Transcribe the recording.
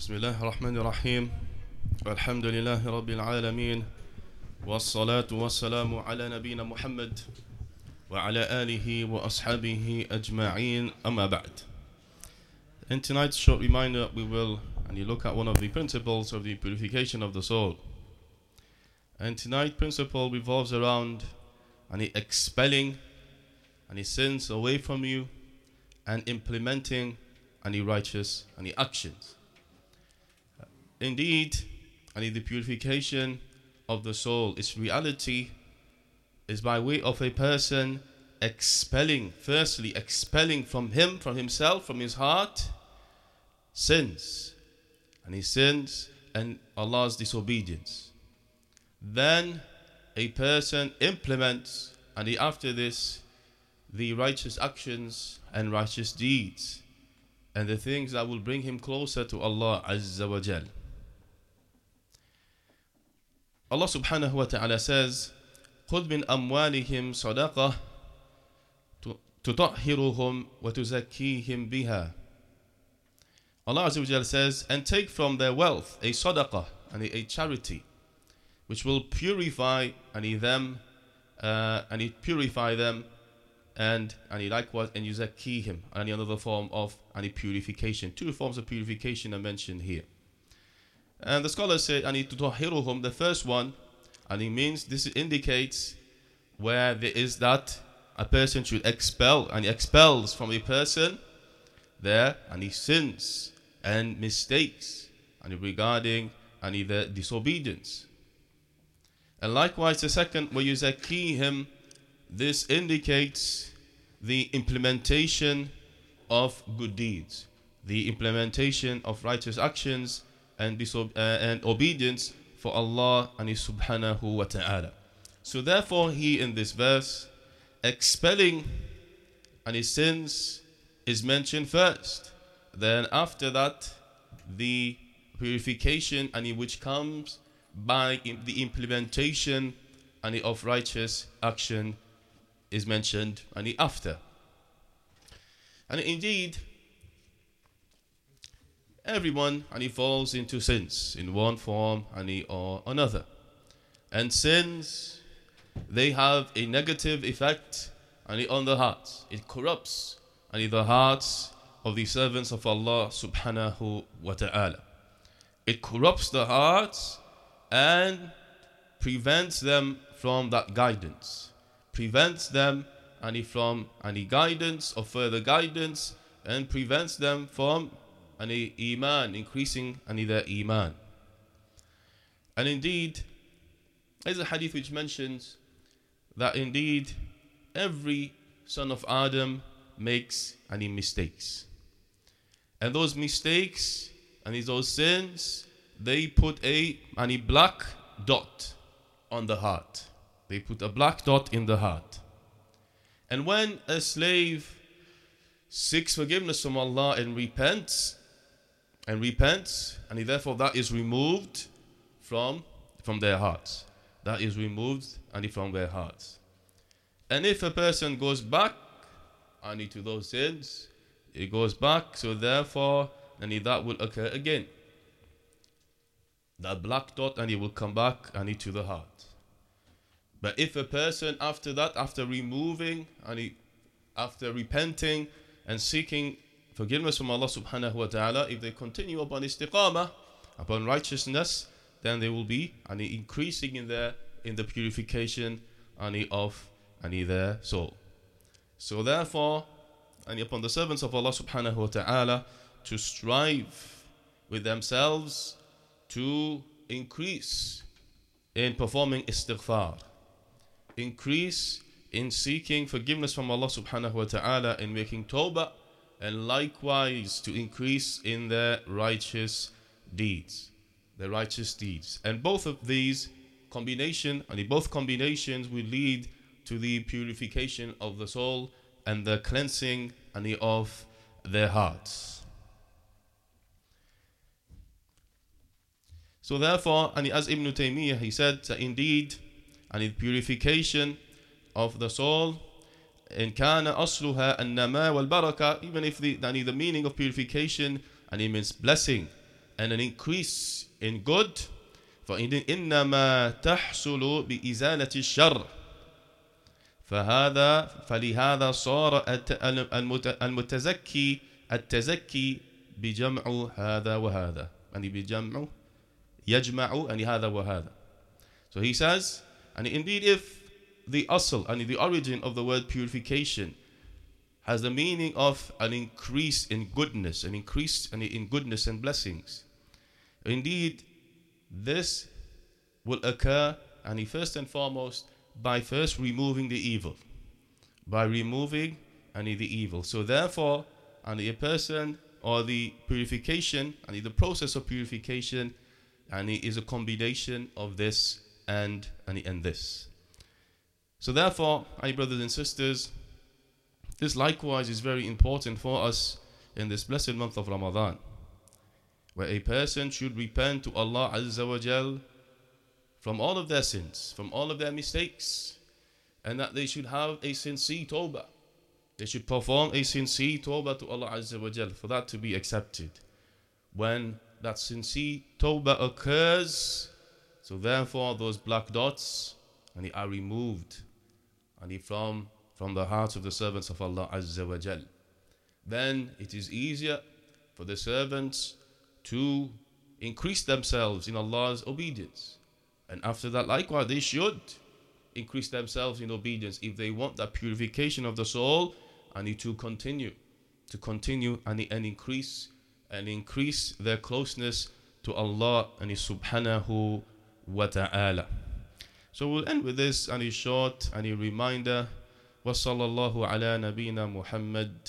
بسم الله الرحمن الرحيم والحمد لله رب العالمين والصلاة والسلام على نبينا محمد وعلى آله وأصحابه أجمعين أما بعد In tonight's short reminder we will and you look at one of the principles of the purification of the soul and tonight's principle revolves around and expelling any sins away from you and implementing any righteous any actions Indeed, and the purification of the soul, its reality is by way of a person expelling, firstly, expelling from him, from himself, from his heart, sins. And he sins and Allah's disobedience. Then a person implements, and he, after this, the righteous actions and righteous deeds and the things that will bring him closer to Allah Azza wa Jal. Allah subhanahu wa ta'ala says, خذ من أموالهم صدقة تطهرهم وتزكيهم بها Allah Azza wa says, and take from their wealth a sadaqah, and a, a charity, which will purify and them, uh, and it purify them, and and he likewise and him, and another form of any purification. Two forms of purification are mentioned here. And the scholars say, and tutahhiruhum, the first one, and it means this indicates where there is that a person should expel, and he expels from a person there, and he sins and mistakes, and regarding and either disobedience. And likewise, the second, where you him, this indicates the implementation of good deeds, the implementation of righteous actions and, uh, and obedience for Allah and His subhanahu wa ta'ala. So therefore he in this verse expelling and his sins is mentioned first. Then after that the purification and which comes by the implementation and of righteous action is mentioned and after. And indeed everyone and he falls into sins in one form and or another. And sins they have a negative effect and on the hearts. It corrupts and the hearts of the servants of Allah subhanahu wa ta'ala. It corrupts the hearts and prevents them from that guidance. Prevents them any from any guidance or further guidance and prevents them from any iman, increasing any their iman. And indeed, there's a hadith which mentions that indeed every son of Adam makes any mistakes. And those mistakes and those sins, they put a any black dot on the heart. They put a black dot in the heart. And when a slave seeks forgiveness from Allah and repents, and repents, and therefore that is removed from, from their hearts. That is removed and from their hearts. And if a person goes back only to those sins, it goes back, so therefore, and that will occur again. That black dot, and it will come back and to the heart. But if a person after that, after removing and he, after repenting and seeking forgiveness from Allah subhanahu wa ta'ala, if they continue upon istiqamah, upon righteousness, then they will be and increasing in their in the purification and of and their soul. So therefore, and upon the servants of Allah subhanahu wa ta'ala to strive with themselves to increase in performing istighfar, increase in seeking forgiveness from Allah subhanahu wa ta'ala in making tawbah and likewise to increase in their righteous deeds their righteous deeds. And both of these combination and both combinations will lead to the purification of the soul and the cleansing and of their hearts. So therefore and as Ibn Taymiyyah he said indeed and the purification of the soul إن كان أصلها النماء والبركة even if the, the meaning of purification and it means blessing and an increase in good فإنما تحصل بإزالة الشر. فهذا فلهذا صار المتزكي التزكي بجمع هذا وهذا. يعني بجمع يجمع يعني هذا وهذا. So he says and indeed if the asl and the origin of the word purification has the meaning of an increase in goodness an increase in goodness and blessings. Indeed this will occur and first and foremost by first removing the evil by removing any the evil. So therefore and a person or the purification and the process of purification and it is a combination of this and and, and this so therefore my brothers and sisters this likewise is very important for us in this blessed month of Ramadan where a person should repent to Allah Azza wa Jal from all of their sins, from all of their mistakes, and that they should have a sincere tawbah. They should perform a sincere tawbah to Allah Azza wa Jal for that to be accepted. When that sincere tawbah occurs, so therefore those black dots and they are removed and from from the hearts of the servants of Allah Azza wa Jal. Then it is easier for the servants to increase themselves in Allah's obedience. And after that, likewise, they should increase themselves in obedience if they want that purification of the soul and to continue, to continue and, and increase and increase their closeness to Allah and His Subhanahu wa Ta'ala. So we'll end with this and a short and a reminder. وصلى الله على نبينا محمد